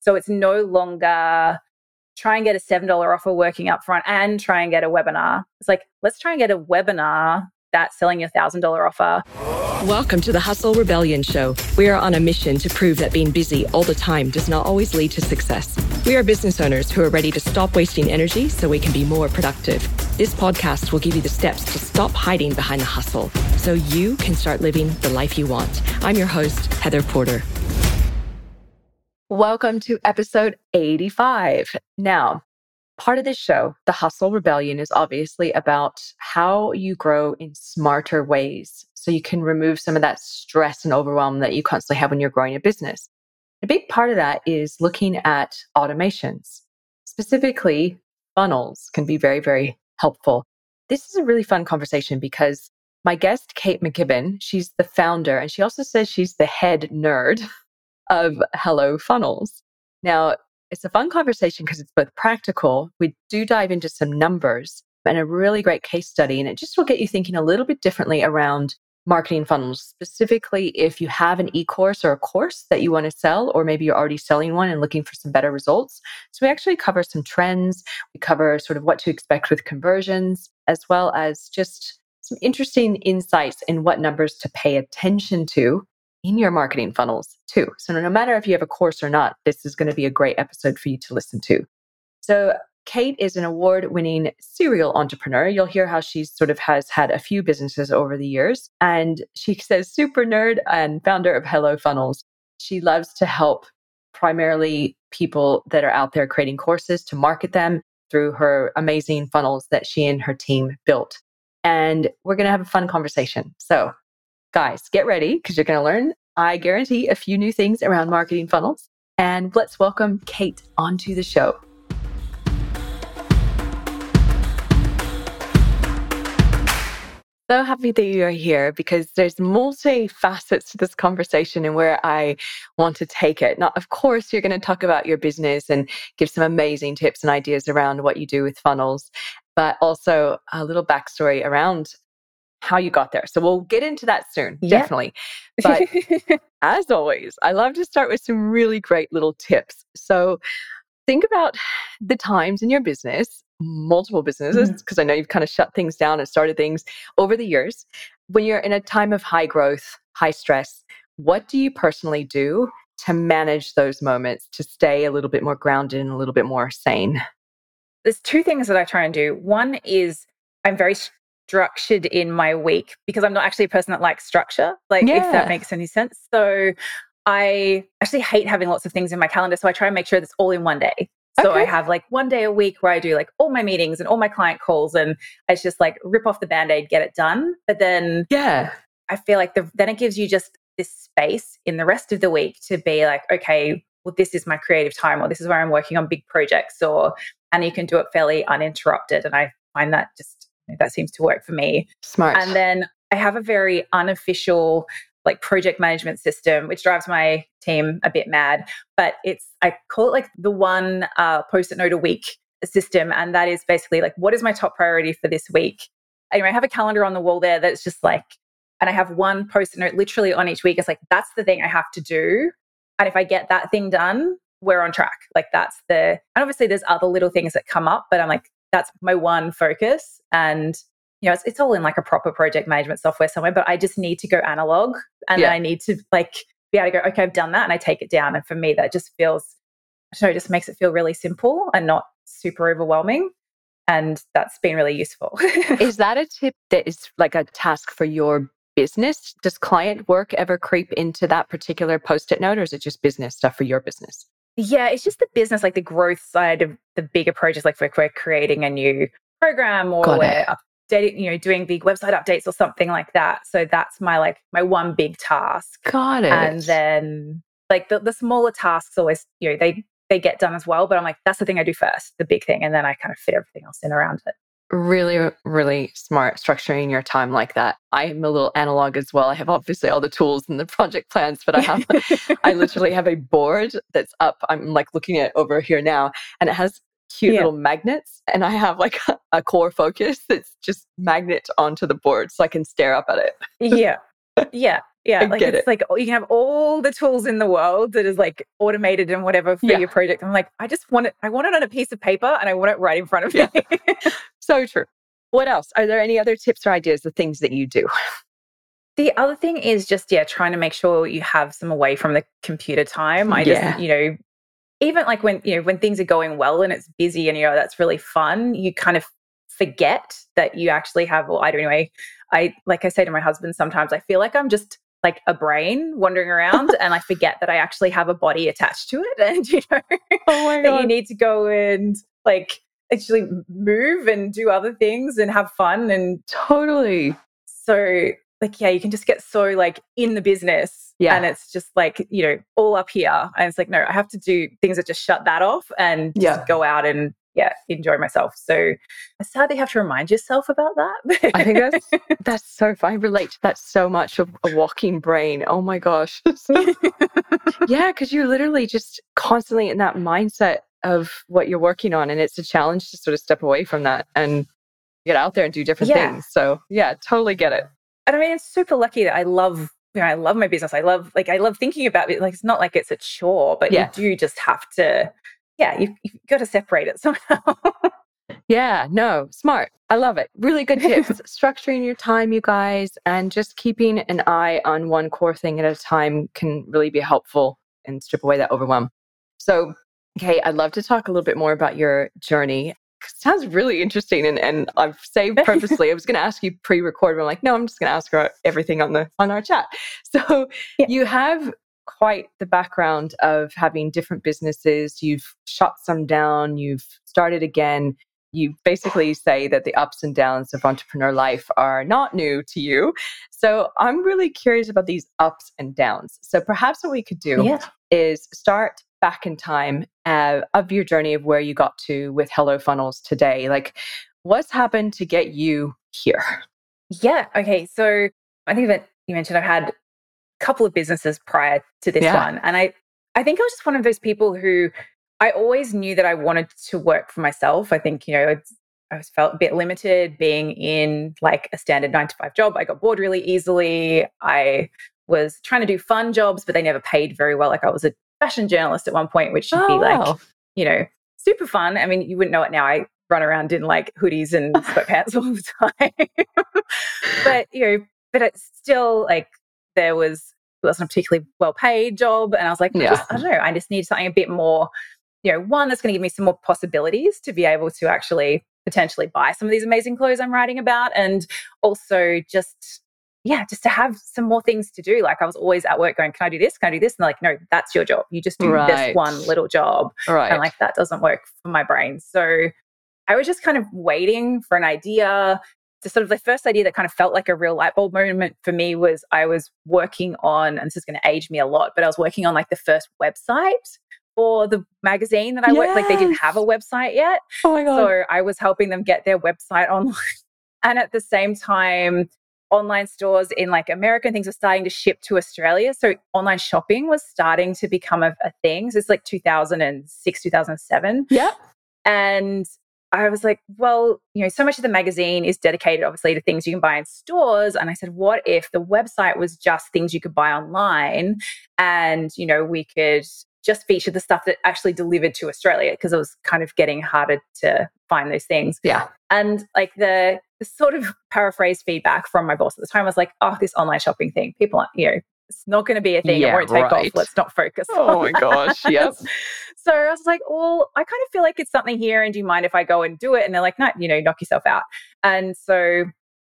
So it's no longer try and get a $7 offer working up front and try and get a webinar. It's like, let's try and get a webinar that's selling your $1,000 offer. Welcome to the Hustle Rebellion Show. We are on a mission to prove that being busy all the time does not always lead to success. We are business owners who are ready to stop wasting energy so we can be more productive. This podcast will give you the steps to stop hiding behind the hustle so you can start living the life you want. I'm your host, Heather Porter. Welcome to episode 85. Now, part of this show, The Hustle Rebellion, is obviously about how you grow in smarter ways so you can remove some of that stress and overwhelm that you constantly have when you're growing a business. A big part of that is looking at automations. Specifically, funnels can be very, very helpful. This is a really fun conversation because my guest, Kate McKibbin, she's the founder and she also says she's the head nerd of Hello Funnels. Now, it's a fun conversation because it's both practical. We do dive into some numbers and a really great case study, and it just will get you thinking a little bit differently around marketing funnels, specifically if you have an e course or a course that you want to sell, or maybe you're already selling one and looking for some better results. So, we actually cover some trends, we cover sort of what to expect with conversions, as well as just some interesting insights in what numbers to pay attention to in your marketing funnels too. So no matter if you have a course or not, this is going to be a great episode for you to listen to. So Kate is an award winning serial entrepreneur. You'll hear how she sort of has had a few businesses over the years. And she says, super nerd and founder of Hello Funnels. She loves to help primarily people that are out there creating courses to market them through her amazing funnels that she and her team built. And we're going to have a fun conversation. So Guys, get ready because you're going to learn, I guarantee, a few new things around marketing funnels. And let's welcome Kate onto the show. so happy that you're here because there's multi facets to this conversation and where I want to take it. Now, of course, you're going to talk about your business and give some amazing tips and ideas around what you do with funnels, but also a little backstory around how you got there. So we'll get into that soon, yeah. definitely. But as always, I love to start with some really great little tips. So think about the times in your business, multiple businesses, because mm-hmm. I know you've kind of shut things down and started things over the years. When you're in a time of high growth, high stress, what do you personally do to manage those moments to stay a little bit more grounded and a little bit more sane? There's two things that I try and do. One is I'm very structured in my week because I'm not actually a person that likes structure, like yeah. if that makes any sense. So I actually hate having lots of things in my calendar. So I try and make sure that's all in one day. So okay. I have like one day a week where I do like all my meetings and all my client calls and it's just like rip off the band-aid, get it done. But then yeah, I feel like the, then it gives you just this space in the rest of the week to be like, okay, well, this is my creative time or this is where I'm working on big projects or and you can do it fairly uninterrupted. And I find that just that seems to work for me. Smart. And then I have a very unofficial like project management system, which drives my team a bit mad. But it's I call it like the one uh, post-it note a week system, and that is basically like what is my top priority for this week. Anyway, I have a calendar on the wall there that's just like, and I have one post-it note literally on each week. It's like that's the thing I have to do, and if I get that thing done, we're on track. Like that's the, and obviously there's other little things that come up, but I'm like that's my one focus. And, you know, it's, it's all in like a proper project management software somewhere, but I just need to go analog and yeah. I need to like be able to go, okay, I've done that and I take it down. And for me, that just feels, I don't know, just makes it feel really simple and not super overwhelming. And that's been really useful. is that a tip that is like a task for your business? Does client work ever creep into that particular post it note or is it just business stuff for your business? Yeah, it's just the business, like the growth side of the bigger projects, like if we're creating a new program or Got we're updating, you know, doing big website updates or something like that. So that's my like my one big task. Got it. And then like the, the smaller tasks always, you know, they they get done as well. But I'm like, that's the thing I do first, the big thing. And then I kind of fit everything else in around it really really smart structuring your time like that. I'm a little analog as well. I have obviously all the tools and the project plans but i have i literally have a board that's up. I'm like looking at over here now and it has cute yeah. little magnets and i have like a, a core focus that's just magnet onto the board so i can stare up at it. Yeah. Yeah Yeah. I like it's it. like oh, you can have all the tools in the world that is like automated and whatever for Yeah. your project. I'm like, I just want it, I want it on a piece of paper and I want it right in front of Yeah. me. So true. What else? Are there any other tips or ideas, the things that you do? The other thing is just, yeah, trying to make sure you have some away from the computer time. I Yeah. just, you know, even like when, you know, when things are going well and it's busy and, you know, that's really fun, you kind of forget that you actually have, well, I don't. I, I, like I say to my husband sometimes, I feel like I'm just like a brain wandering around and I forget that I actually have a body attached to it. And, you know, Oh that you need to go and like actually move and do other things and have fun and Totally. so like yeah you can just get so like in the business Yeah. and it's just like you know all up here and it's like no i have to do things that just shut that off and just Yeah. go out and yeah enjoy myself so i sadly have to remind yourself about that I think that's that's so fun. I relate to that so much of a walking brain. Oh my gosh. yeah, because you're literally just constantly in that mindset of what you're working on. And it's a challenge to sort of step away from that and get out there and do different Yeah. things. So yeah, totally get it. and i mean it's super lucky that i love you know i love my business i love like i love thinking about it like it's not like it's a chore but Yeah. you do just have to yeah you, you've got to separate it somehow Yeah, no, smart. I love it. Really good tips. Structuring your time, you guys, and just keeping an eye on one core thing at a time can really be helpful and strip away that overwhelm. So, okay, I'd love to talk a little bit more about your journey. It sounds really interesting, and, and I've saved purposely. I was going to ask you pre-record, but I'm like, no, I'm just going to ask her everything on the on our chat. So, Yeah. you have quite the background of having different businesses. You've shut some down. You've started again you basically say that the ups and downs of entrepreneur life are not new to you. So I'm really curious about these ups and downs. So perhaps what we could do yeah is start back in time uh, of your journey of where you got to with Hello Funnels today. Like, what's happened to get you here? Yeah. Okay. So I think that you mentioned I've had couple of businesses prior to this Yeah. one. And I, I think I was just one of those people who I always knew that I wanted to work for myself. I think, you know, it's, I was felt a bit limited being in like a standard nine to five job. I got bored really easily. I was trying to do fun jobs, but they never paid very well. Like I was a fashion journalist at one point, which should be Oh, like, wow. you know, super fun. I mean, you wouldn't know it now. I run around in like hoodies and sweatpants all the time. but you know, but it's still like there was wasn't a particularly well paid job. And I was like, I Yeah. just- I don't know, I just need something a bit more, you know, one that's going to give me some more possibilities to be able to actually potentially buy some of these amazing clothes I'm writing about. And also just yeah, just to have some more things to do. Like I was always at work going, Can I do this? Can I do this? And they're like, no, that's your job. You just do Right. this one little job. Right. And like that doesn't work for my brain. So I was just kind of waiting for an idea. To sort of the first idea that kind of felt like a real light bulb moment for me was I was working on, and this is going to age me a lot, but I was working on like the first website for the magazine that I worked. Like they didn't have a website yet. oh my God. So I was helping them get their website online. And at the same time, online stores in like America and things were starting to ship to Australia. So online shopping was starting to become a, a thing. So it's like 2006, 2007. yeah. And I was like, well, you know, so much of the magazine is dedicated obviously to things you can buy in stores. And I said, what if the website was just things you could buy online and, you know, we could just feature the stuff that actually delivered to Australia because it was kind of getting harder to find those things. Yeah. And like the, the sort of paraphrase feedback from my boss at the time was like, oh, this online shopping thing, people, aren't- you know, it's not going to be a thing. Yeah, it won't take right. off. Let's not focus. Oh my gosh. Yes. so I was like, well, I kind of feel like it's something here. And do you mind if I go and do it? And they're like, no, you know, knock yourself out. And so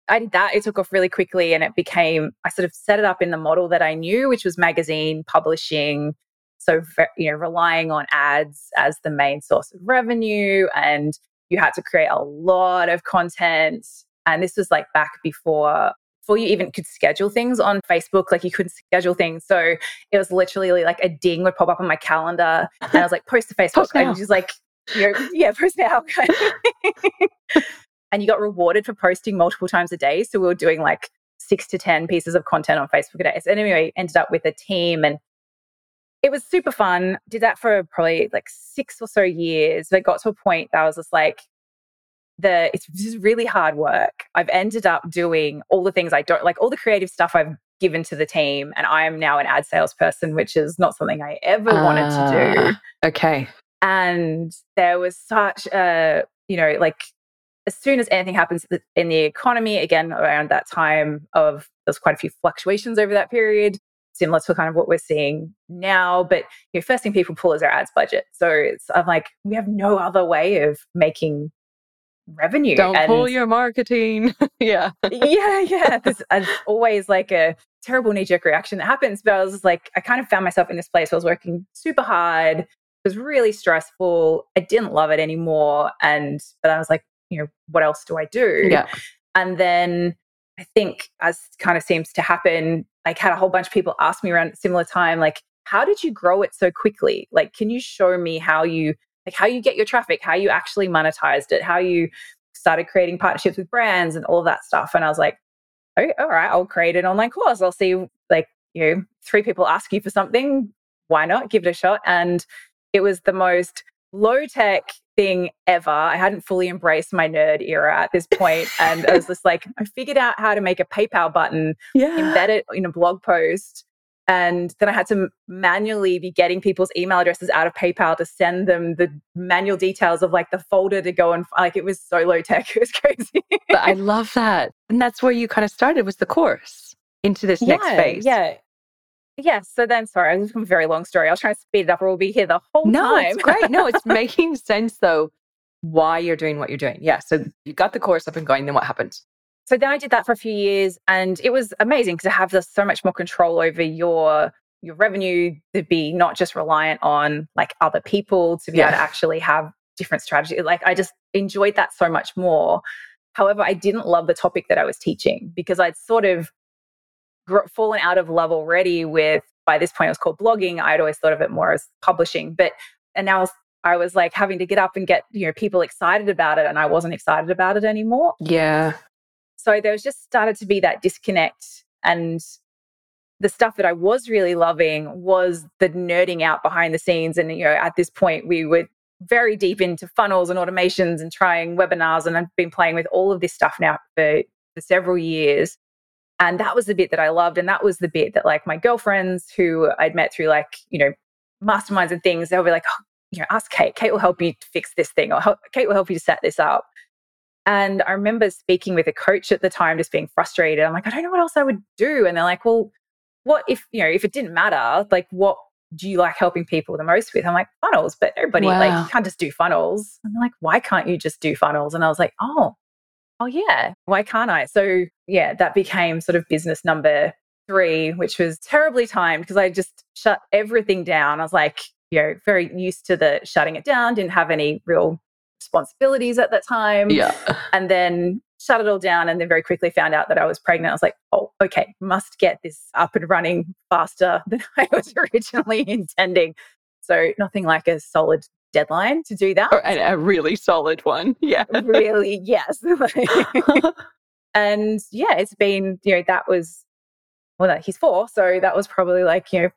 I did that. It took off really quickly and it became, I sort of set it up in the model that I knew, which was magazine publishing. So, you know, relying on ads as the main source of revenue. And you had to create a lot of content. And this was like back before. Before you even could schedule things on Facebook, like you couldn't schedule things. So it was literally like a ding would pop up on my calendar and I was like, post to Facebook. Post now. and just like, you know, yeah, post now. and you got rewarded for posting multiple times a day. So we were doing like six to 10 pieces of content on Facebook a day. So anyway, ended up with a team and it was super fun. Did that for probably like six or so years. But got to a point that I was just like, the it's just really hard work. I've ended up doing all the things I don't like, all the creative stuff I've given to the team. And I am now an ad salesperson, which is not something I ever uh, wanted to do. Ah, okay. And there was such a, you know, like as soon as anything happens in the economy, again, around that time of there's quite a few fluctuations over that period, similar to kind of what we're seeing now. But you know, first thing people pull is their ads budget. So it's I'm like, we have no other way of making revenue. Don't and pull your marketing. yeah. yeah, yeah. There's, there's always like a terrible knee jerk reaction that happens. But I was like, I kind of found myself in this place. I was working super hard. It was really stressful. I didn't love it anymore. And but I was like, you know, what else do I do? Yeah. And then I think, as kind of seems to happen, like had a whole bunch of people ask me around similar time, like, how did you grow it so quickly? Like, can you show me how you like how you get your traffic, how you actually monetized it, how you started creating partnerships with brands and all that stuff? And I was like, oh, all right, I'll create an online course. I'll see like you know, three people ask you for something. Why not give it a shot? And it was the most low tech thing ever. I hadn't fully embraced my nerd era at this point, and I was just like, I figured out how to make a PayPal button, yeah. embed it in a blog post, and then I had to manually be getting people's email addresses out of PayPal to send them the manual details of like the folder to go and like it was so low tech. It was crazy. but I love that, and that's where you kind of started was the course into this yeah, next phase. Yeah, yeah. So then, sorry, this is a very long story. I was trying to speed it up, or we'll be here the whole no, time. No, it's great. No, it's making sense though. Why you're doing what you're doing. Yeah. So you got the course up and going. Then what happened? So then I did that for a few years, and it was amazing because I have uh, so much more control over your your revenue to be not just reliant on like other people to be yeah. able to actually have different strategies. Like I just enjoyed that so much more. However, I didn't love the topic that I was teaching because I'd sort of fallen out of love already with by this point it was called blogging i'd always thought of it more as publishing but and now I was, I was like having to get up and get you know people excited about it and i wasn't excited about it anymore yeah so there was just started to be that disconnect and the stuff that i was really loving was the nerding out behind the scenes and you know at this point we were very deep into funnels and automations and trying webinars and i've been playing with all of this stuff now for, for several years and that was the bit that I loved. And that was the bit that like my girlfriends who I'd met through like, you know, masterminds and things, they'll be like, oh, you know, ask Kate. Kate will help you fix this thing or help, Kate will help you to set this up. And I remember speaking with a coach at the time, just being frustrated. I'm like, I don't know what else I would do. And they're like, well, what if, you know, if it didn't matter, like what do you like helping people the most with? I'm like, funnels, but nobody wow. like you can't just do funnels. And they're like, why can't you just do funnels? And I was like, oh, oh yeah, why can't I? So yeah, that became sort of business number three, which was terribly timed because I just shut everything down. I was like, you know, very used to the shutting it down, didn't have any real responsibilities at that time. Yeah. And then shut it all down and then very quickly found out that I was pregnant. I was like, oh, okay, must get this up and running faster than I was originally intending. So nothing like a solid deadline to do that. And a really solid one. Yeah. really, yes. and yeah, it's been, you know, that was, well, that he's four. So that was probably like, you know,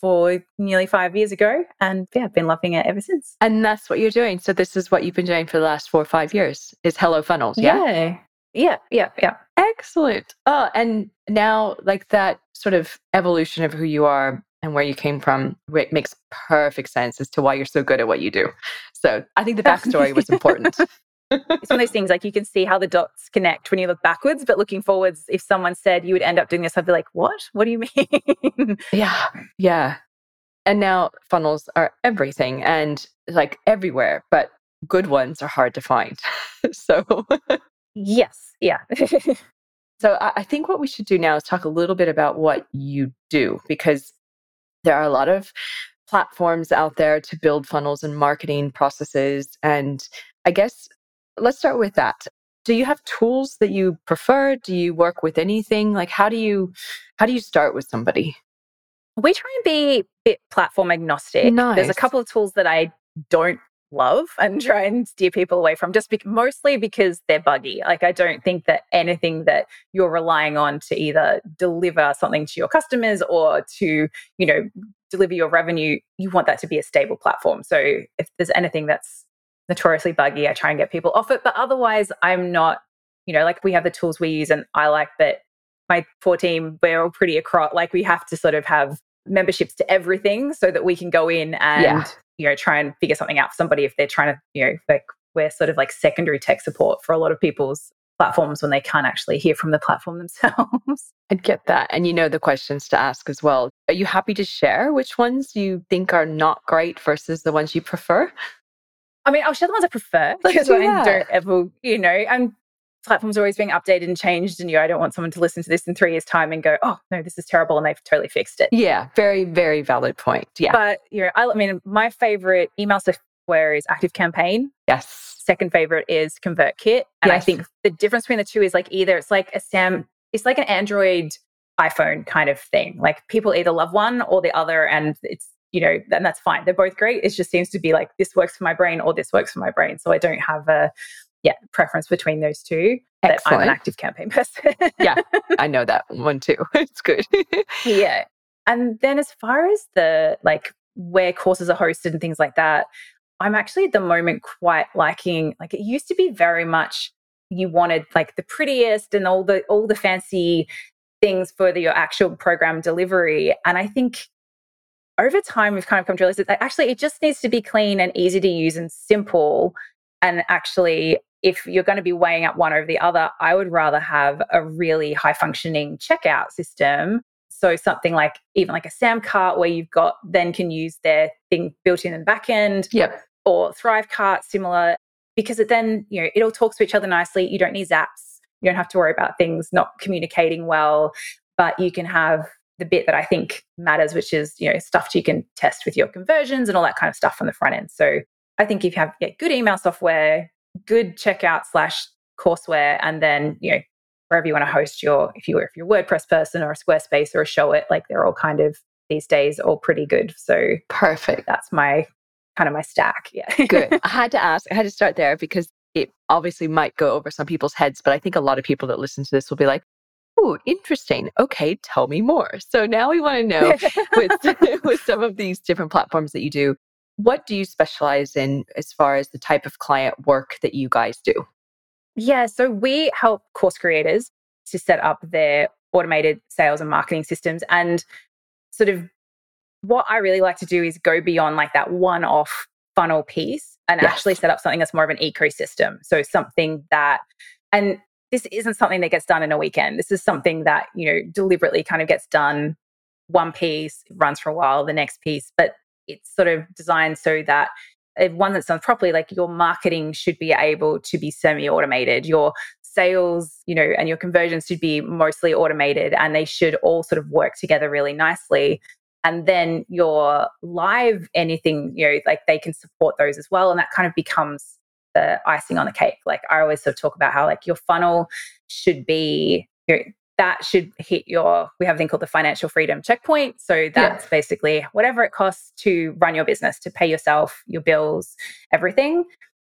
for nearly five years ago. And yeah, I've been loving it ever since. And that's what you're doing. So this is what you've been doing for the last four or five years is Hello Funnels. Yeah. Yeah. Yeah. Yeah. yeah. Excellent. Oh, and now like that sort of evolution of who you are and where you came from it makes perfect sense as to why you're so good at what you do. So I think the backstory was important. it's one of those things like you can see how the dots connect when you look backwards, but looking forwards, if someone said you would end up doing this, I'd be like, what? What do you mean? yeah. Yeah. And now funnels are everything and like everywhere, but good ones are hard to find. so, yes. Yeah. so I think what we should do now is talk a little bit about what you do because there are a lot of platforms out there to build funnels and marketing processes. And I guess let's start with that. Do you have tools that you prefer? Do you work with anything? Like how do you how do you start with somebody? We try and be a bit platform agnostic. Nice. There's a couple of tools that I don't love and try and steer people away from just be- mostly because they're buggy. Like I don't think that anything that you're relying on to either deliver something to your customers or to, you know, deliver your revenue, you want that to be a stable platform. So if there's anything that's notoriously buggy, I try and get people off it, but otherwise I'm not, you know, like we have the tools we use and I like that my poor team, we're all pretty across, like we have to sort of have memberships to everything so that we can go in and, yeah. you know, try and figure something out for somebody if they're trying to, you know, like we're sort of like secondary tech support for a lot of people's platforms when they can't actually hear from the platform themselves. I get that. And you know the questions to ask as well. Are you happy to share which ones you think are not great versus the ones you prefer? I mean, I'll share the ones I prefer because I don't ever, you know, and platforms are always being updated and changed. And you know, I don't want someone to listen to this in three years' time and go, oh, no, this is terrible. And they've totally fixed it. Yeah. Very, very valid point. Yeah. But, you know, I, I mean, my favorite email software is Active Campaign. Yes. Second favorite is ConvertKit. And yes. I think the difference between the two is like either it's like a Sam, it's like an Android iPhone kind of thing. Like people either love one or the other. And it's you know, and that's fine. They're both great. It just seems to be like this works for my brain or this works for my brain. So I don't have a yeah preference between those two. Excellent. I'm an active campaign person. yeah, I know that one too. It's good. yeah, and then as far as the like where courses are hosted and things like that, I'm actually at the moment quite liking. Like it used to be very much you wanted like the prettiest and all the all the fancy things for the, your actual program delivery, and I think over time, we've kind of come to realize that actually it just needs to be clean and easy to use and simple. And actually, if you're going to be weighing up one over the other, I would rather have a really high functioning checkout system. So something like even like a Sam cart where you've got then can use their thing built in the back end. Yep. Or Thrive cart similar, because it then, you know, it all talks to each other nicely. You don't need zaps. You don't have to worry about things not communicating well, but you can have the bit that I think matters, which is, you know, stuff you can test with your conversions and all that kind of stuff on the front end. So I think if you have yeah, good email software, good checkout slash courseware, and then, you know, wherever you want to host your, if you if you're a WordPress person or a Squarespace or a Showit, like they're all kind of these days all pretty good. So perfect. That's my kind of my stack. Yeah. good. I had to ask, I had to start there because it obviously might go over some people's heads, but I think a lot of people that listen to this will be like, oh, interesting. Okay, tell me more. So now we want to know with, with some of these different platforms that you do, what do you specialize in as far as the type of client work that you guys do? Yeah, so we help course creators to set up their automated sales and marketing systems. And sort of what I really like to do is go beyond like that one off funnel piece and yes. actually set up something that's more of an ecosystem. So something that, and this isn't something that gets done in a weekend. This is something that, you know, deliberately kind of gets done one piece, runs for a while, the next piece, but it's sort of designed so that if one that's done properly, like your marketing should be able to be semi-automated. Your sales, you know, and your conversions should be mostly automated and they should all sort of work together really nicely. And then your live anything, you know, like they can support those as well. And that kind of becomes the icing on the cake. Like I always sort of talk about how like your funnel should be you know, that should hit your we have a thing called the financial freedom checkpoint. So that's yeah. basically whatever it costs to run your business, to pay yourself, your bills, everything.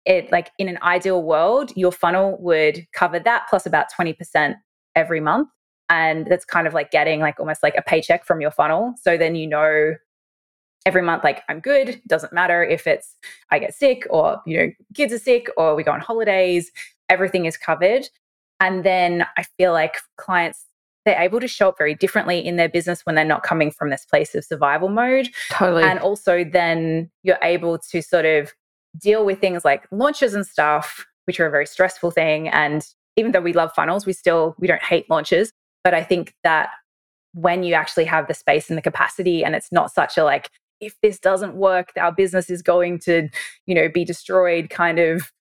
It like in an ideal world, your funnel would cover that plus about 20% every month. And that's kind of like getting like almost like a paycheck from your funnel. So then you know every month like i'm good doesn't matter if it's i get sick or you know kids are sick or we go on holidays everything is covered. And then i feel like clients they're able to show up very differently in their business when they're not coming from this place of survival mode. Totally. And also then you're able to sort of deal with things like launches and stuff which are a very stressful thing. And even though we love funnels we still we don't hate launches. But i think that when you actually have the space and the capacity and it's not such a like if this doesn't work, our business is going to, you know, be destroyed kind of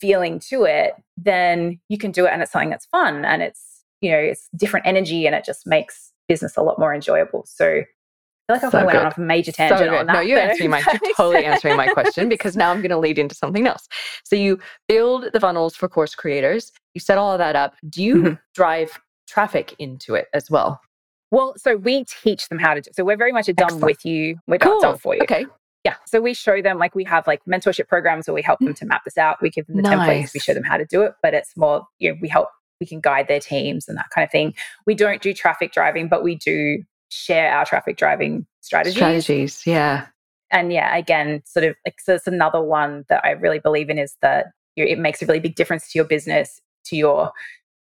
feeling to it, then you can do it and it's something that's fun and it's, you know, it's different energy and it just makes business a lot more enjoyable. So I feel like so I went good. off a major tangent so on that. No, you're answering my you're totally answering my question because now I'm going to lead into something else. So you build the funnels for course creators. You set all of that up. Do you mm-hmm. drive traffic into it as well? Well, so we teach them how to do. So we're very much a done with you. We're cool. done for you. Okay. Yeah. So we show them like we have like mentorship programs where we help them to map this out. We give them the nice. templates. We show them how to do it, but it's more you know we help we can guide their teams and that kind of thing. We don't do traffic driving, but we do share our traffic driving strategies. Strategies, yeah. And yeah, again, sort of like so it's another one that I really believe in is that you know, it makes a really big difference to your business, to your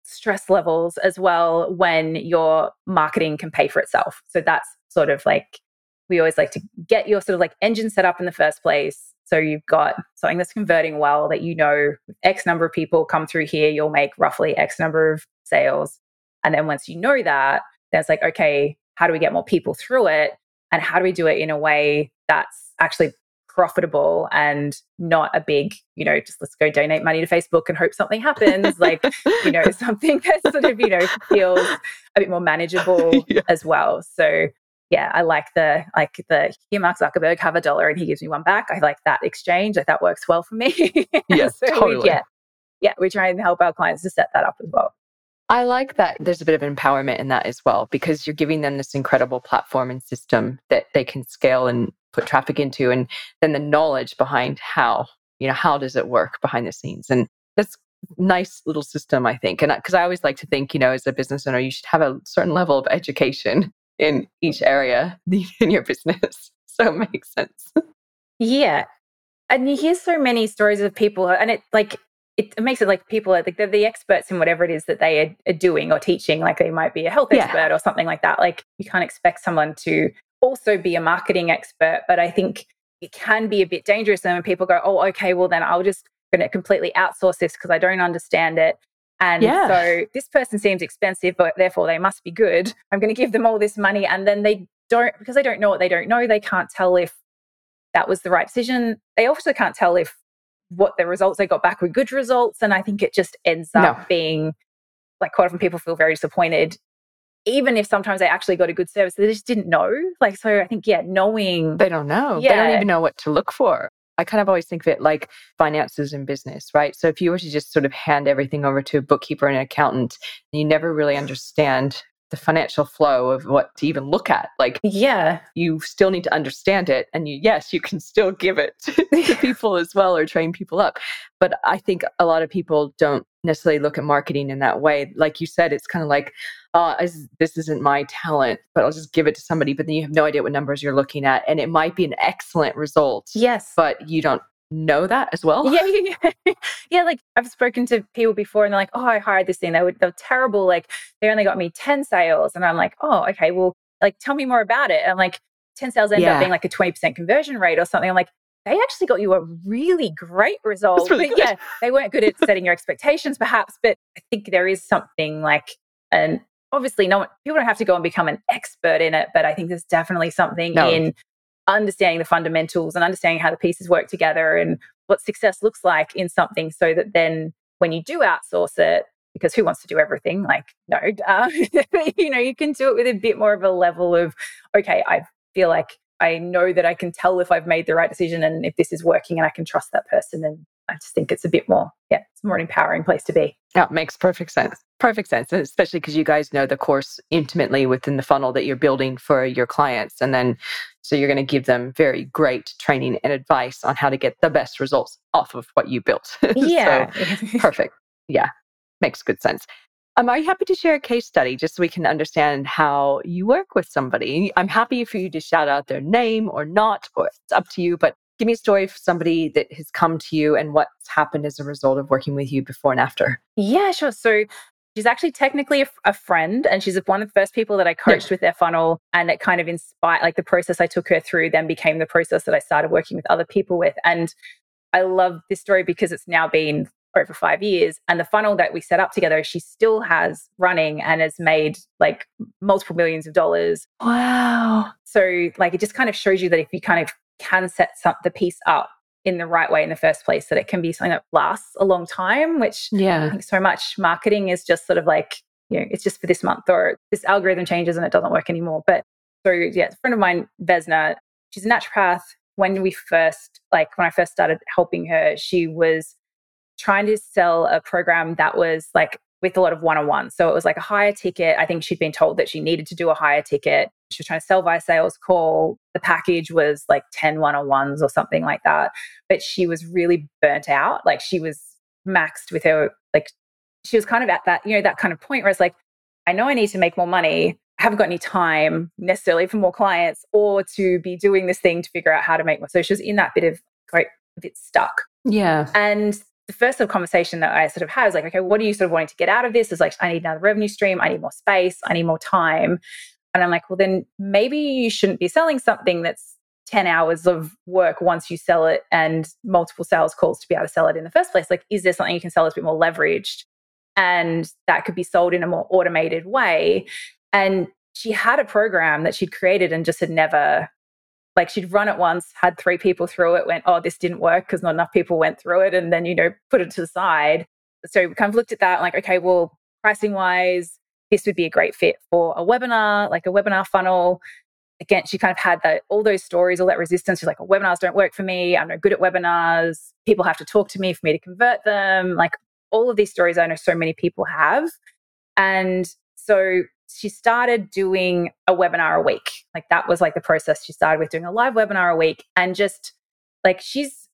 stress levels as well when your marketing can pay for itself. So that's sort of like we always like to get your sort of like engine set up in the first place. So you've got something that's converting well that you know X number of people come through here, you'll make roughly X number of sales. And then once you know that, then it's like, okay, how do we get more people through it? And how do we do it in a way that's actually profitable and not a big, you know, just let's go donate money to Facebook and hope something happens. like, you know, something that sort of, you know, feels a bit more manageable yeah. as well. So yeah, I like the like the here Mark Zuckerberg have a dollar and he gives me one back. I like that exchange. Like that works well for me. Yeah, so totally. We, yeah, yeah, we try and help our clients to set that up as well. I like that there's a bit of empowerment in that as well because you're giving them this incredible platform and system that they can scale and put traffic into and then the knowledge behind how, you know, how does it work behind the scenes. And that's nice little system I think. And because I always like to think, you know, as a business owner you should have a certain level of education in each area in your business. So it makes sense. Yeah. And you hear so many stories of people and it like it, it, makes it like people are like they're the experts in whatever it is that they are, are doing or teaching. Like they might be a health yeah. expert or something like that. Like you can't expect someone to also be a marketing expert. But I think it can be a bit dangerous when people go, oh, okay, well then I'll just going to completely outsource this because I don't understand it. And yeah. so this person seems expensive, but therefore they must be good. I'm going to give them all this money. And then they don't, because they don't know what they don't know, they can't tell if that was the right decision. They also can't tell if what the results they got back were good results. And I think it just ends up no. being like quite often people feel very disappointed, even if sometimes they actually got a good service, they just didn't know. Like, so I think, yeah, knowing. They don't know. Yeah. They don't even know what to look for. I kind of always think of it like finances in business, right? So if you were to just sort of hand everything over to a bookkeeper and an accountant, you never really understand the financial flow of what to even look at. Like, yeah, you still need to understand it. And you, yes, you can still give it to people as well or train people up. But I think a lot of people don't necessarily look at marketing in that way. Like you said, it's kind of like, uh, this isn't my talent, but I'll just give it to somebody. But then you have no idea what numbers you're looking at. And it might be an excellent result. Yes. But you don't know that as well. Yeah, yeah, yeah. yeah, like I've spoken to people before and they're like, oh, I hired this thing. They were, they were terrible. Like they only got me 10 sales. And I'm like, oh, okay, well, like tell me more about it. And like, 10 sales end yeah. up being like a 20% conversion rate or something. I'm like, they actually got you a really great result. Really but yeah, they weren't good at setting your expectations perhaps, but I think there is something like and obviously no one, people don't have to go and become an expert in it, but I think there's definitely something no. in understanding the fundamentals and understanding how the pieces work together and what success looks like in something so that then when you do outsource it because who wants to do everything like no uh, you know you can do it with a bit more of a level of okay i feel like i know that i can tell if i've made the right decision and if this is working and i can trust that person and I just think it's a bit more, yeah, it's a more empowering place to be. It makes perfect sense. Perfect sense, especially because you guys know the course intimately within the funnel that you're building for your clients. And then, so you're going to give them very great training and advice on how to get the best results off of what you built. Yeah. so, perfect. Yeah, makes good sense. Um, are you happy to share a case study just so we can understand how you work with somebody? I'm happy for you to shout out their name or not, or it's up to you, but give me a story of somebody that has come to you and what's happened as a result of working with you before and after. Yeah, sure. So she's actually technically a, a friend and she's one of the first people that I coached yeah. with their funnel and it kind of inspired like the process I took her through then became the process that I started working with other people with and I love this story because it's now been over five years and the funnel that we set up together she still has running and has made like multiple millions of dollars wow so like it just kind of shows you that if you kind of can set some, the piece up in the right way in the first place that it can be something that lasts a long time which yeah. i think so much marketing is just sort of like you know it's just for this month or this algorithm changes and it doesn't work anymore. But so yeah a friend of mine vesna she's a naturopath. When we first like when i first started helping her she was trying to sell a program that was like with a lot of one-on-one so it was like a higher ticket. I think she'd been told that she needed to do a higher ticket she was trying to sell via sales call. The package was like 10 one on ones or something like that. But she was really burnt out. Like she was maxed with her, like she was kind of at that, you know, that kind of point where it's like, I know I need to make more money. I haven't got any time necessarily for more clients or to be doing this thing to figure out how to make more. So she was in that bit of quite a bit stuck. Yeah. And the first sort of conversation that I sort of had was like, okay, what are you sort of wanting to get out of this? Is like, I need another revenue stream, I need more space, I need more time. And I'm like, well, then maybe you shouldn't be selling something that's 10 hours of work once you sell it and multiple sales calls to be able to sell it in the first place. Like, is there something you can sell that's a bit more leveraged? And that could be sold in a more automated way. And she had a program that she'd created and just had never like she'd run it once, had three people through it, went, oh, this didn't work because not enough people went through it, and then, you know, put it to the side. So we kind of looked at that, like, okay, well, pricing wise, this would be a great fit for a webinar, like a webinar funnel. Again, she kind of had that all those stories, all that resistance. She's like, oh, webinars don't work for me. I'm no good at webinars. People have to talk to me for me to convert them. Like all of these stories I know so many people have. And so she started doing a webinar a week. Like that was like the process. She started with doing a live webinar a week and just like she's,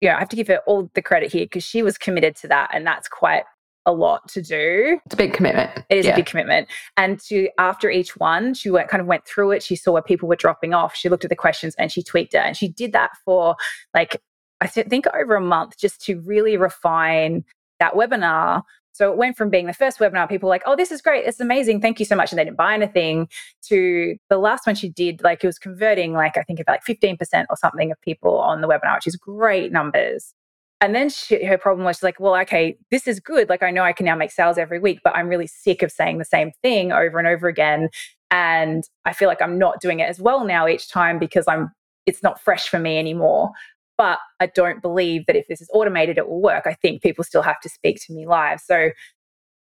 you know, I have to give her all the credit here because she was committed to that. And that's quite a lot to do. It's a big commitment. It is yeah. a big commitment. And to after each one, she went, kind of went through it. She saw where people were dropping off. She looked at the questions and she tweaked it. And she did that for like I think over a month just to really refine that webinar so it went from being the first webinar, people were like, oh, this is great. It's amazing. Thank you so much. And they didn't buy anything to the last one she did, like it was converting like, I think about like 15% or something of people on the webinar, which is great numbers. And then she, her problem was she's like, well, okay, this is good. Like I know I can now make sales every week, but I'm really sick of saying the same thing over and over again. And I feel like I'm not doing it as well now each time because I'm it's not fresh for me anymore. But I don't believe that if this is automated, it will work. I think people still have to speak to me live. So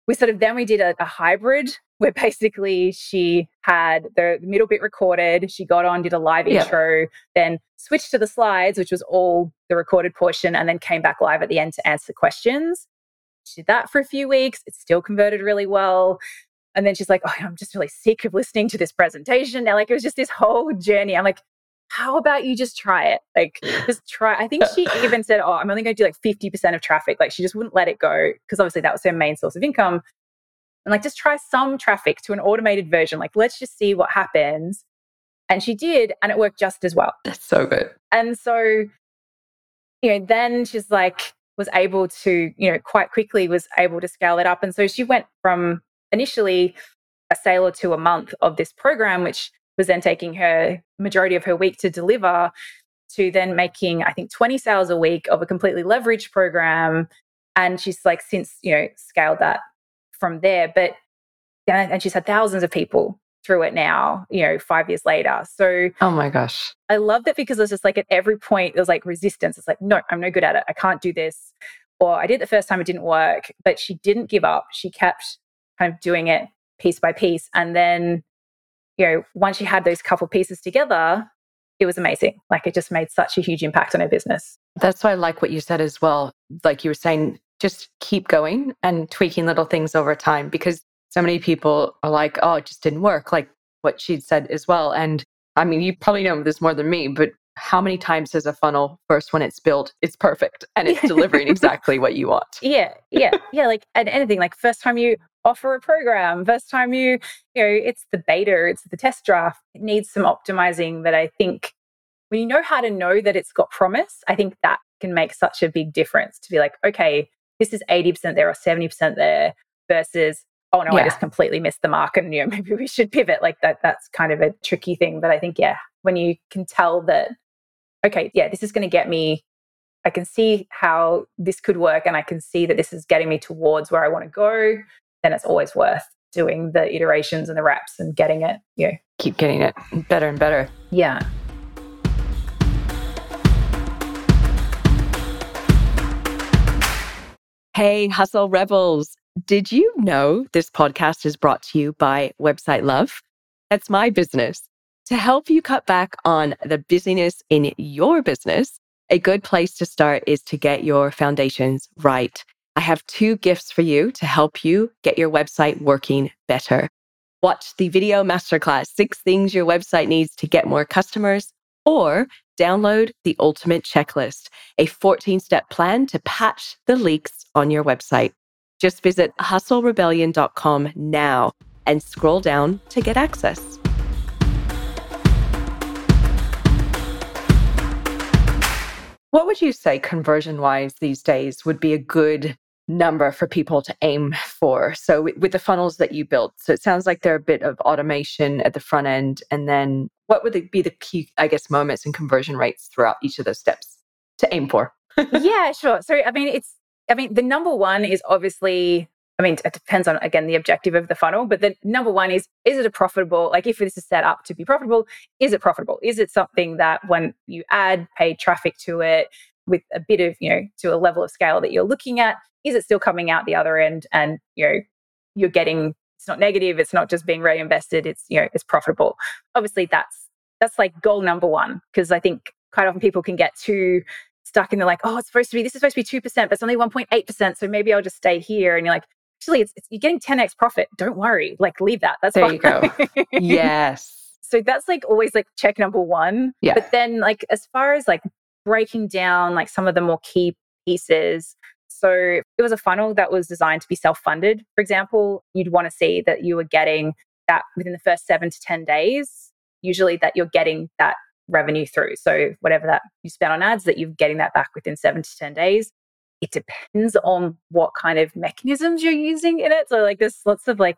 we sort of then we did a, a hybrid where basically she had the middle bit recorded. She got on, did a live yeah. intro, then switched to the slides, which was all the recorded portion, and then came back live at the end to answer questions. She did that for a few weeks. It still converted really well. And then she's like, Oh, I'm just really sick of listening to this presentation. Now, like, it was just this whole journey. I'm like, how about you just try it? Like, just try. I think she even said, Oh, I'm only going to do like 50% of traffic. Like, she just wouldn't let it go because obviously that was her main source of income. And like, just try some traffic to an automated version. Like, let's just see what happens. And she did, and it worked just as well. That's so good. And so, you know, then she's like, was able to, you know, quite quickly was able to scale it up. And so she went from initially a sale or two a month of this program, which was then taking her majority of her week to deliver to then making i think 20 sales a week of a completely leveraged program. And she's like since you know scaled that from there. But and she's had thousands of people through it now you know five years later. So oh my gosh. I love that because it's just like at every point there's like resistance. It's like no i'm no good at it. I can't do this. Or i did it the first time it didn't work. But she didn't give up. She kept kind of doing it piece by piece. And then you know, once she had those couple pieces together, it was amazing. Like it just made such a huge impact on her business. That's why I like what you said as well. Like you were saying, just keep going and tweaking little things over time because so many people are like, oh, it just didn't work, like what she'd said as well. And I mean, you probably know this more than me, but how many times does a funnel first when it's built, it's perfect and it's delivering exactly what you want? Yeah, yeah, yeah. Like and anything, like first time you offer a program, first time you, you know, it's the beta, it's the test draft. It needs some optimizing that I think when you know how to know that it's got promise, I think that can make such a big difference to be like, okay, this is 80% there or 70% there versus oh no, yeah. I just completely missed the mark and you know, maybe we should pivot. Like that that's kind of a tricky thing. But I think, yeah, when you can tell that okay, yeah, this is going to get me. I can see how this could work and I can see that this is getting me towards where I want to go, then it's always worth doing the iterations and the reps and getting it, you know. Keep getting it better and better. Yeah. Hey, Hustle Rebels. Did you know this podcast is brought to you by Website Love? That's my business. To help you cut back on the busyness in your business, a good place to start is to get your foundations right. I have two gifts for you to help you get your website working better. Watch the video masterclass, Six Things Your Website Needs to Get More Customers, or download the Ultimate Checklist, a 14 step plan to patch the leaks on your website. Just visit hustlerebellion.com now and scroll down to get access. What would you say conversion wise these days would be a good number for people to aim for? So, with the funnels that you built, so it sounds like they're a bit of automation at the front end. And then what would be the key, I guess, moments and conversion rates throughout each of those steps to aim for? yeah, sure. So, I mean, it's, I mean, the number one is obviously I mean, it depends on, again, the objective of the funnel. But the number one is, is it a profitable, like if this is set up to be profitable, is it profitable? Is it something that when you add paid traffic to it with a bit of, you know, to a level of scale that you're looking at, is it still coming out the other end and, you know, you're getting, it's not negative, it's not just being reinvested, it's, you know, it's profitable. Obviously that's, that's like goal number one. Cause I think quite often people can get too stuck and they're like, oh, it's supposed to be, this is supposed to be 2%, but it's only 1.8%. So maybe I'll just stay here. And you're like, actually it's, it's, you're getting 10x profit. Don't worry. Like leave that. That's there fine. you go. yes. So that's like always like check number one. Yeah. But then like as far as like breaking down like some of the more key pieces. So it was a funnel that was designed to be self-funded. For example, you'd want to see that you were getting that within the first seven to 10 days, usually that you're getting that revenue through. So whatever that you spent on ads, that you're getting that back within seven to 10 days it depends on what kind of mechanisms you're using in it. So, like, there's lots of like,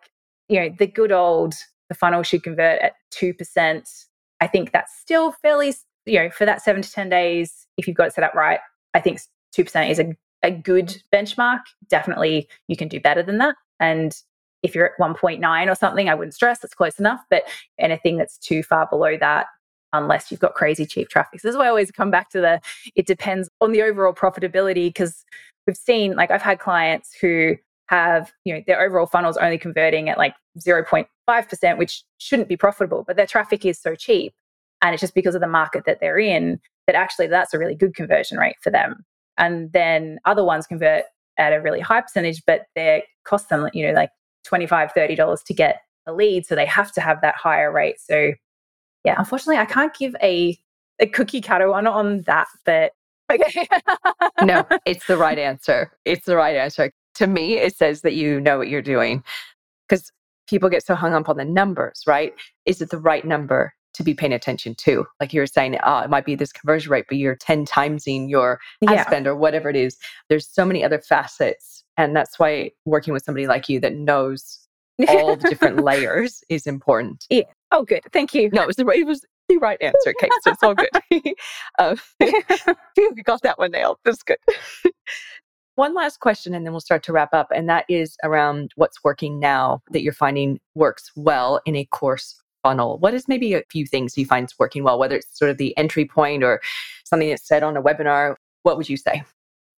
you know, the good old, the funnel should convert at 2%. I think that's still fairly, you know, for that seven to 10 days, if you've got it set up right, I think 2% is a, a good benchmark. Definitely you can do better than that. And if you're at 1.9 or something, I wouldn't stress, it's close enough. But anything that's too far below that, unless you've got crazy cheap traffic. So this is why I always come back to the it depends on the overall profitability because we've seen like I've had clients who have, you know, their overall funnels only converting at like 0.5%, which shouldn't be profitable, but their traffic is so cheap. And it's just because of the market that they're in that actually that's a really good conversion rate for them. And then other ones convert at a really high percentage, but they cost them, you know, like 25 $30 to get a lead. So they have to have that higher rate. So yeah, unfortunately, I can't give a a cookie cutter one on that, but okay. no, it's the right answer. It's the right answer. To me, it says that you know what you're doing because people get so hung up on the numbers, right? Is it the right number to be paying attention to? Like you were saying, oh, it might be this conversion rate, but you're 10 timesing your ad yeah. spend or whatever it is. There's so many other facets. And that's why working with somebody like you that knows all the different layers is important. Yeah. Oh, good. Thank you. No, it was the, it was the right answer, Kate. So it's all good. um, you got that one nailed. That's good. one last question, and then we'll start to wrap up. And that is around what's working now that you're finding works well in a course funnel. What is maybe a few things you find working well, whether it's sort of the entry point or something that's said on a webinar? What would you say?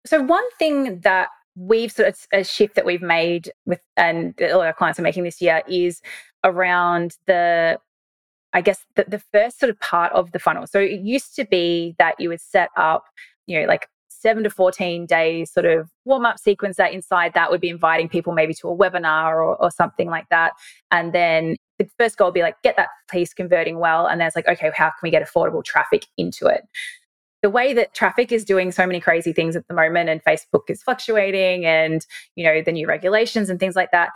So, one thing that we've sort of a shift that we've made with and all our clients are making this year is around the I guess the, the first sort of part of the funnel. So it used to be that you would set up, you know, like seven to 14 days sort of warm up sequence that inside that would be inviting people maybe to a webinar or, or something like that. And then the first goal would be like, get that piece converting well. And then it's like, okay, how can we get affordable traffic into it? the way that traffic is doing so many crazy things at the moment and Facebook is fluctuating and you know the new regulations and things like that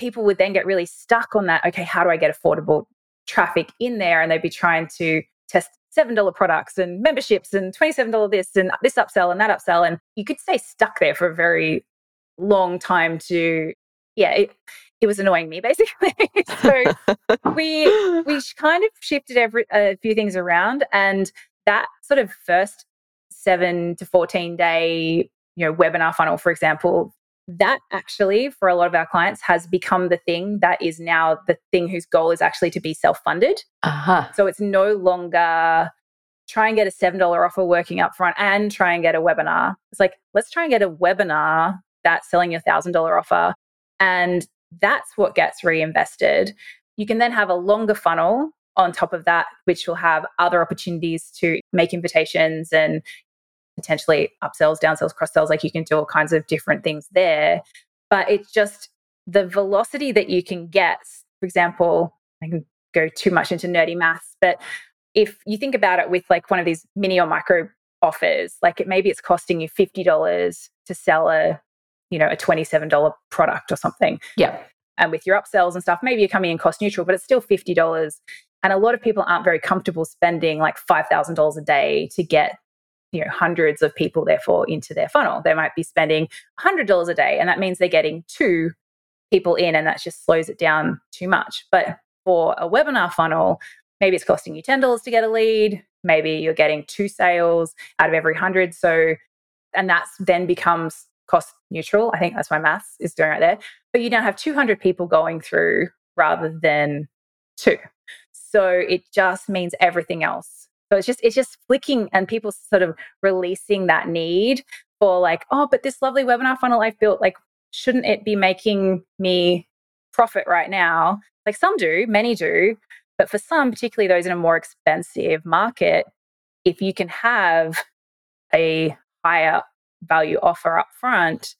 people would then get really stuck on that okay how do I get affordable traffic in there? And they'd be trying to test $7 products and memberships and $27 this and this upsell and that upsell. And you could stay stuck there for a very long time to yeah it, it was annoying me basically. So we we kind of shifted every a few things around and that sort of first seven to 14 day, you know, webinar funnel, for example, that actually for a lot of our clients has become the thing that is now the thing whose goal is actually to be self-funded. Uh-huh. So it's no longer try and get a $7 offer working up front and try and get a webinar. It's like, let's try and get a webinar that's selling your $1,000 offer. And that's what gets reinvested. You can then have a longer funnel on top of that, which will have other opportunities to make invitations and potentially upsells, downsells, cross sells. Like you can do all kinds of different things there. But it's just the velocity that you can get. For example, I can go too much into nerdy maths, but if you think about it with like one of these mini or micro offers, like it maybe it's costing you $50 to sell a, you know, a $27 product or something. Yeah. And with your upsells and stuff, maybe you're coming in cost neutral, but it's still $50. And a lot of people aren't very comfortable spending like $5,000 a day to get you know hundreds of people therefore into their funnel. They might be spending $100 a day and that means they're getting two people in and that just slows it down too much. But for a webinar funnel maybe it's costing you $10 to get a lead maybe you're getting two sales out of every 100 so and that's then becomes cost neutral. I think that's my maths is doing right there. But you now have 200 people going through rather than two. So it just means everything else so it's just it's just flicking and people sort of releasing that need for like, oh, but this lovely webinar funnel I've built, like, shouldn't it be making me profit right now? Like some do, many do, but for some, particularly those in a more expensive market, if you can have a higher value offer up front,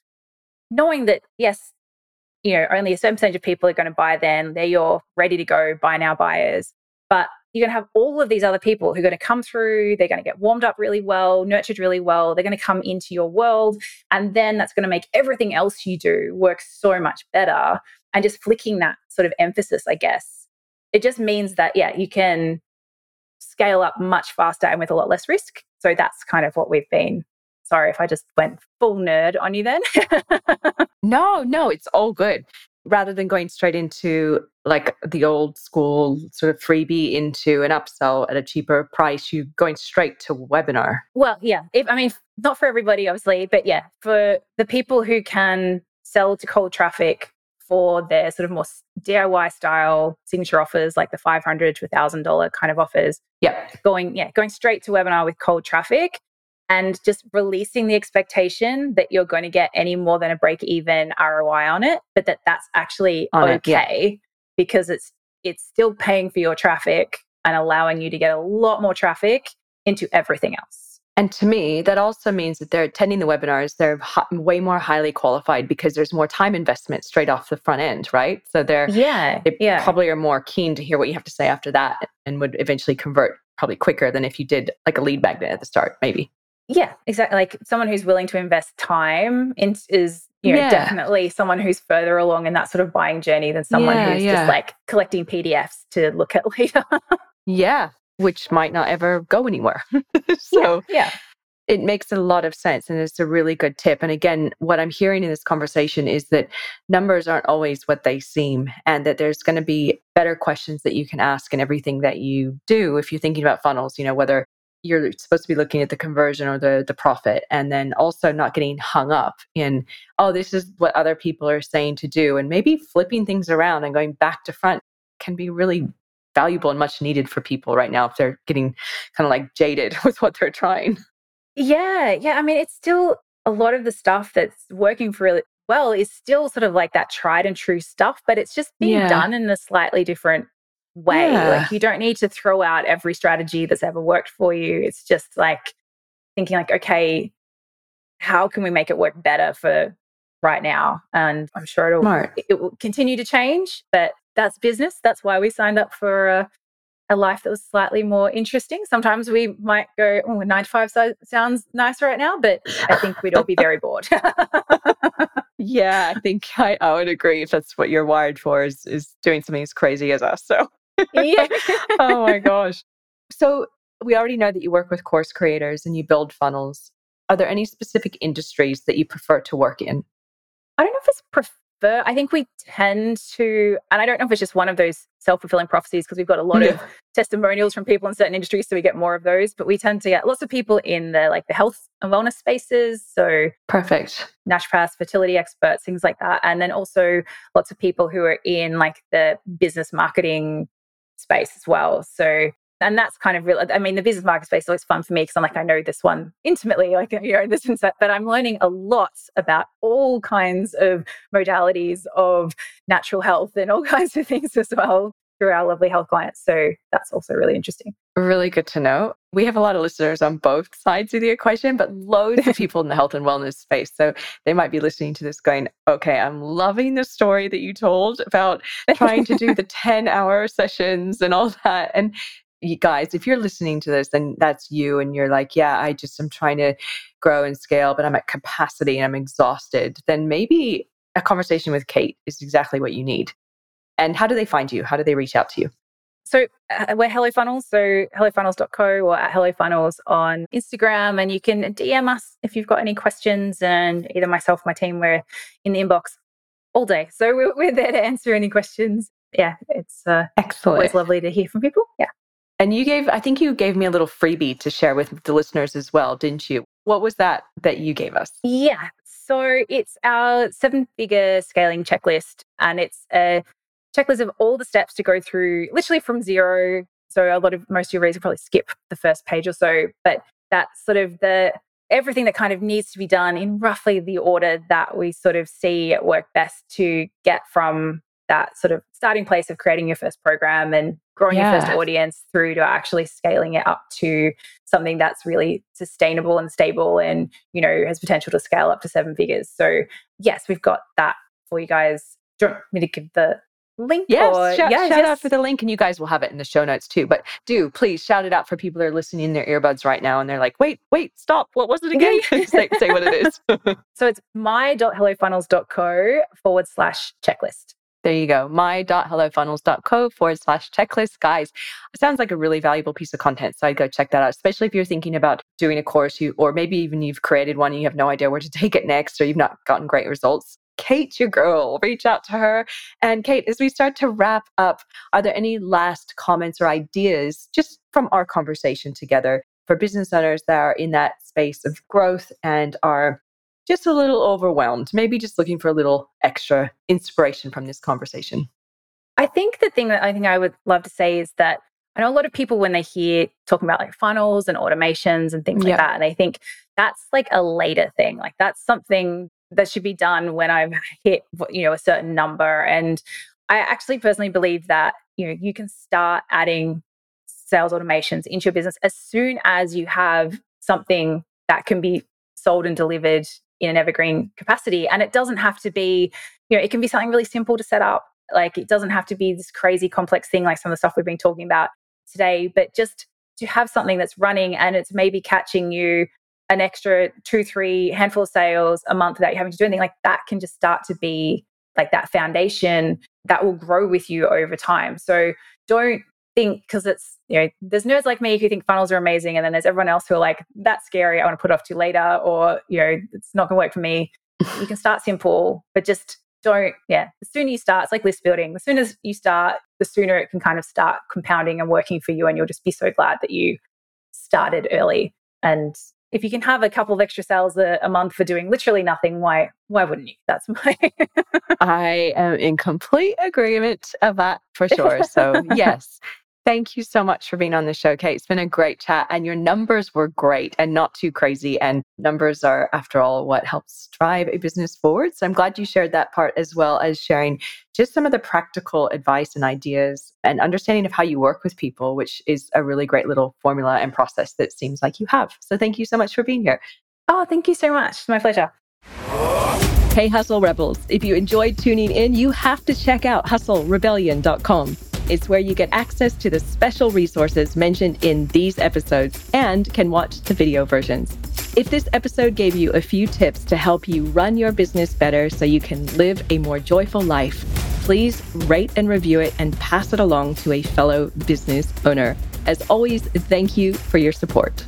knowing that yes, you know, only a certain percentage of people are going to buy then, they're your ready to go buy now buyers. But you're going to have all of these other people who are going to come through. They're going to get warmed up really well, nurtured really well. They're going to come into your world. And then that's going to make everything else you do work so much better. And just flicking that sort of emphasis, I guess, it just means that, yeah, you can scale up much faster and with a lot less risk. So that's kind of what we've been. Sorry if I just went full nerd on you then. no, no, it's all good rather than going straight into like the old school sort of freebie into an upsell at a cheaper price, you going straight to webinar. Well, yeah. If, I mean, not for everybody, obviously, but yeah, for the people who can sell to cold traffic for their sort of more DIY style signature offers, like the five hundred to thousand dollar kind of offers. Yeah, going yeah, going straight to webinar with cold traffic and just releasing the expectation that you're going to get any more than a break even ROI on it, but that that's actually on okay it, yeah. because it's it's still paying for your traffic and allowing you to get a lot more traffic into everything else. And to me, that also means that they're attending the webinars, they're way more highly qualified because there's more time investment straight off the front end, right? So they're yeah, they yeah. probably are more keen to hear what you have to say after that and would eventually convert probably quicker than if you did like a lead magnet at the start, maybe. Yeah, exactly. Like someone who's willing to invest time in, is you know yeah. definitely someone who's further along in that sort of buying journey than someone yeah, who's yeah. just like collecting PDFs to look at later. yeah, which might not ever go anywhere. so yeah. It makes a lot of sense and it's a really good tip. And again, what I'm hearing in this conversation is that numbers aren't always what they seem, and that there's going to be better questions that you can ask in everything that you do if you're thinking about funnels, you know, whether you're supposed to be looking at the conversion or the the profit and then also not getting hung up in oh this is what other people are saying to do and maybe flipping things around and going back to front can be really valuable and much needed for people right now if they're getting kind of like jaded with what they're trying yeah yeah i mean it's still a lot of the stuff that's working for really well is still sort of like that tried and true stuff but it's just being yeah. done in a slightly different way. Yeah. Like you don't need to throw out every strategy that's ever worked for you. It's just like thinking like, okay, how can we make it work better for right now? And I'm sure it'll Smart. it will continue to change, but that's business. That's why we signed up for a, a life that was slightly more interesting. Sometimes we might go, oh, nine to five so- sounds nice right now, but I think we'd all be very bored. yeah, I think I, I would agree if that's what you're wired for is, is doing something as crazy as us. So yeah. oh my gosh. So we already know that you work with course creators and you build funnels. Are there any specific industries that you prefer to work in? I don't know if it's prefer. I think we tend to, and I don't know if it's just one of those self fulfilling prophecies because we've got a lot yeah. of testimonials from people in certain industries, so we get more of those. But we tend to get lots of people in the like the health and wellness spaces. So perfect naturopaths, fertility experts, things like that, and then also lots of people who are in like the business marketing space as well. So, and that's kind of real. I mean, the business market space is always fun for me because I'm like, I know this one intimately, like, you know, this and that, but I'm learning a lot about all kinds of modalities of natural health and all kinds of things as well through our lovely health clients. So that's also really interesting. Really good to know. We have a lot of listeners on both sides of the equation, but loads of people in the health and wellness space. So they might be listening to this going, okay, I'm loving the story that you told about trying to do the 10 hour sessions and all that. And you guys, if you're listening to this, then that's you. And you're like, yeah, I just am trying to grow and scale, but I'm at capacity and I'm exhausted. Then maybe a conversation with Kate is exactly what you need. And how do they find you? How do they reach out to you? So uh, we're Hello Funnels, so hellofunnels.co or at Hello Funnels on Instagram. And you can DM us if you've got any questions. And either myself, my team, we're in the inbox all day. So we're, we're there to answer any questions. Yeah, it's uh, excellent. Always lovely to hear from people. Yeah. And you gave, I think you gave me a little freebie to share with the listeners as well, didn't you? What was that that you gave us? Yeah. So it's our seven figure scaling checklist, and it's a checklist of all the steps to go through, literally from zero. So a lot of most of your readers will probably skip the first page or so, but that's sort of the everything that kind of needs to be done in roughly the order that we sort of see work best to get from that sort of starting place of creating your first program and growing yeah. your first audience through to actually scaling it up to something that's really sustainable and stable and you know has potential to scale up to seven figures so yes we've got that for you guys do you want me to give the link? Yes, or, shout, yeah, shout out for the link, and you guys will have it in the show notes too. But do please shout it out for people that are listening in their earbuds right now, and they're like, "Wait, wait, stop! What was it again?" say, say what it is. so it's my.hellofunnels.co forward slash checklist. There you go. My.hellofunnels.co forward slash checklist. Guys, it sounds like a really valuable piece of content. So I'd go check that out, especially if you're thinking about doing a course, you or maybe even you've created one and you have no idea where to take it next or you've not gotten great results. Kate, your girl. Reach out to her. And Kate, as we start to wrap up, are there any last comments or ideas just from our conversation together for business owners that are in that space of growth and are just a little overwhelmed, maybe just looking for a little extra inspiration from this conversation? I think the thing that I think I would love to say is that I know a lot of people when they hear talking about like funnels and automations and things like that, and they think that's like a later thing. Like that's something that should be done when I've hit you know a certain number. And I actually personally believe that you know you can start adding sales automations into your business as soon as you have something that can be sold and delivered in an evergreen capacity. And it doesn't have to be, you know, it can be something really simple to set up. Like it doesn't have to be this crazy complex thing like some of the stuff we've been talking about today, but just to have something that's running and it's maybe catching you an extra two, three handful of sales a month without you having to do anything, like that can just start to be like that foundation that will grow with you over time. So don't think because it's, you know, there's nerds like me who think funnels are amazing. And then there's everyone else who are like, that's scary. I want to put off to later, or, you know, it's not going to work for me. you can start simple, but just don't, yeah, the sooner you start, it's like list building. The sooner you start, the sooner it can kind of start compounding and working for you. And you'll just be so glad that you started early. And if you can have a couple of extra sales a, a, month for doing literally nothing, why why wouldn't you? That's my I am in complete agreement of that for sure. So yes, Thank you so much for being on the show, Kate. It's been a great chat, and your numbers were great and not too crazy. And numbers are, after all, what helps drive a business forward. So I'm glad you shared that part as well as sharing just some of the practical advice and ideas and understanding of how you work with people, which is a really great little formula and process that seems like you have. So thank you so much for being here. Oh, thank you so much. my pleasure. Hey, Hustle Rebels. If you enjoyed tuning in, you have to check out hustlerebellion.com. It's where you get access to the special resources mentioned in these episodes and can watch the video versions. If this episode gave you a few tips to help you run your business better so you can live a more joyful life, please rate and review it and pass it along to a fellow business owner. As always, thank you for your support.